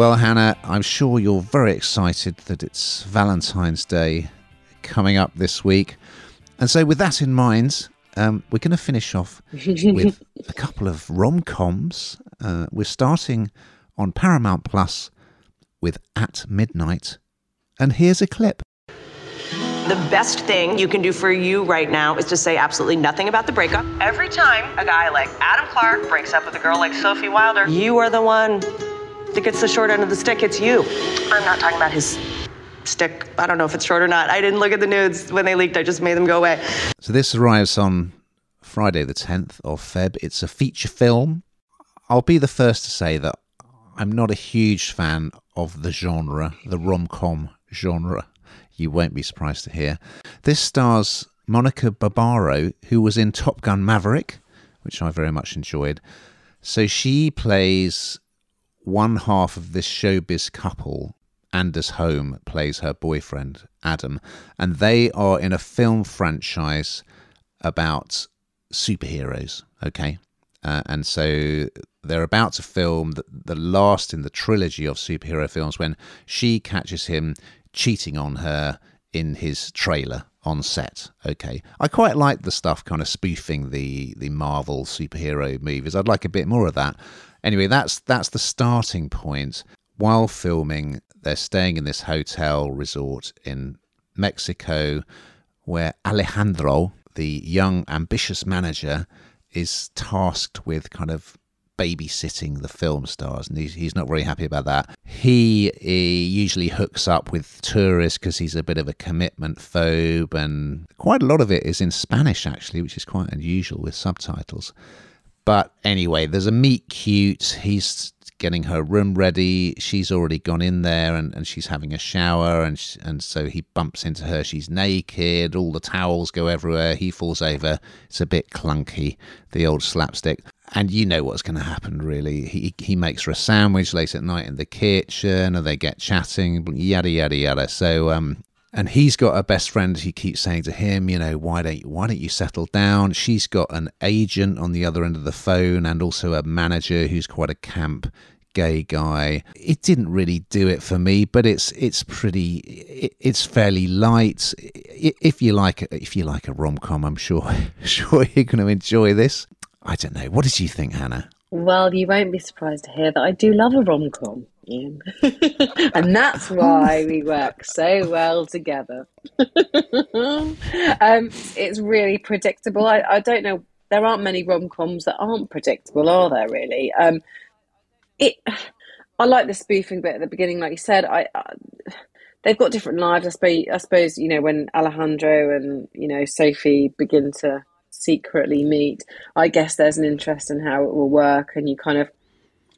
Well, Hannah, I'm sure you're very excited that it's Valentine's Day coming up this week. And so, with that in mind, um, we're going to finish off with a couple of rom coms. Uh, we're starting on Paramount Plus with At Midnight. And here's a clip. The best thing you can do for you right now is to say absolutely nothing about the breakup. Every time a guy like Adam Clark breaks up with a girl like Sophie Wilder, you are the one that gets the short end of the stick. It's you. I'm not talking about his stick. I don't know if it's short or not. I didn't look at the nudes when they leaked. I just made them go away. So this arrives on Friday, the 10th of Feb. It's a feature film. I'll be the first to say that I'm not a huge fan of the genre, the rom com genre. You won't be surprised to hear. This stars Monica Barbaro, who was in Top Gun Maverick, which I very much enjoyed. So she plays one half of this showbiz couple. Anders Holm plays her boyfriend, Adam, and they are in a film franchise about superheroes, okay? Uh, and so they're about to film the, the last in the trilogy of superhero films when she catches him cheating on her in his trailer on set. Okay, I quite like the stuff kind of spoofing the the Marvel superhero movies. I'd like a bit more of that. Anyway, that's that's the starting point. While filming, they're staying in this hotel resort in Mexico, where Alejandro, the young ambitious manager, is tasked with kind of babysitting the film stars, and he's, he's not very happy about that. He, he usually hooks up with tourists because he's a bit of a commitment phobe, and quite a lot of it is in Spanish, actually, which is quite unusual with subtitles. But anyway, there's a meet cute. He's getting her room ready. She's already gone in there and, and she's having a shower. And, and so he bumps into her. She's naked. All the towels go everywhere. He falls over. It's a bit clunky, the old slapstick and you know what's going to happen really he he makes her a sandwich late at night in the kitchen and they get chatting yada yada yada so um and he's got a best friend he keeps saying to him you know why don't you, why don't you settle down? She's got an agent on the other end of the phone and also a manager who's quite a camp gay guy. It didn't really do it for me but it's it's pretty it, it's fairly light. If you like if you like a rom-com i'm sure sure you're going to enjoy this. I don't know. What did you think, Hannah? Well, you won't be surprised to hear that I do love a rom Ian. and that's why we work so well together. um, it's really predictable. I, I, don't know. There aren't many rom coms that aren't predictable, are there, really? Um, it. I like the spoofing bit at the beginning, like you said. I, I they've got different lives. I suppose, I suppose you know when Alejandro and you know Sophie begin to secretly meet. I guess there's an interest in how it will work, and you kind of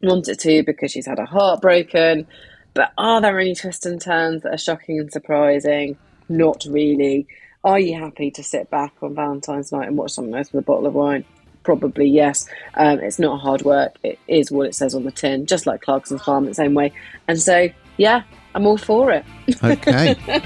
want it to because she's had her heart broken. But are there any twists and turns that are shocking and surprising? Not really. Are you happy to sit back on Valentine's night and watch something nice with a bottle of wine? Probably yes. Um, it's not hard work. It is what it says on the tin, just like Clarkson's Farm, its own way. And so, yeah, I'm all for it. Okay.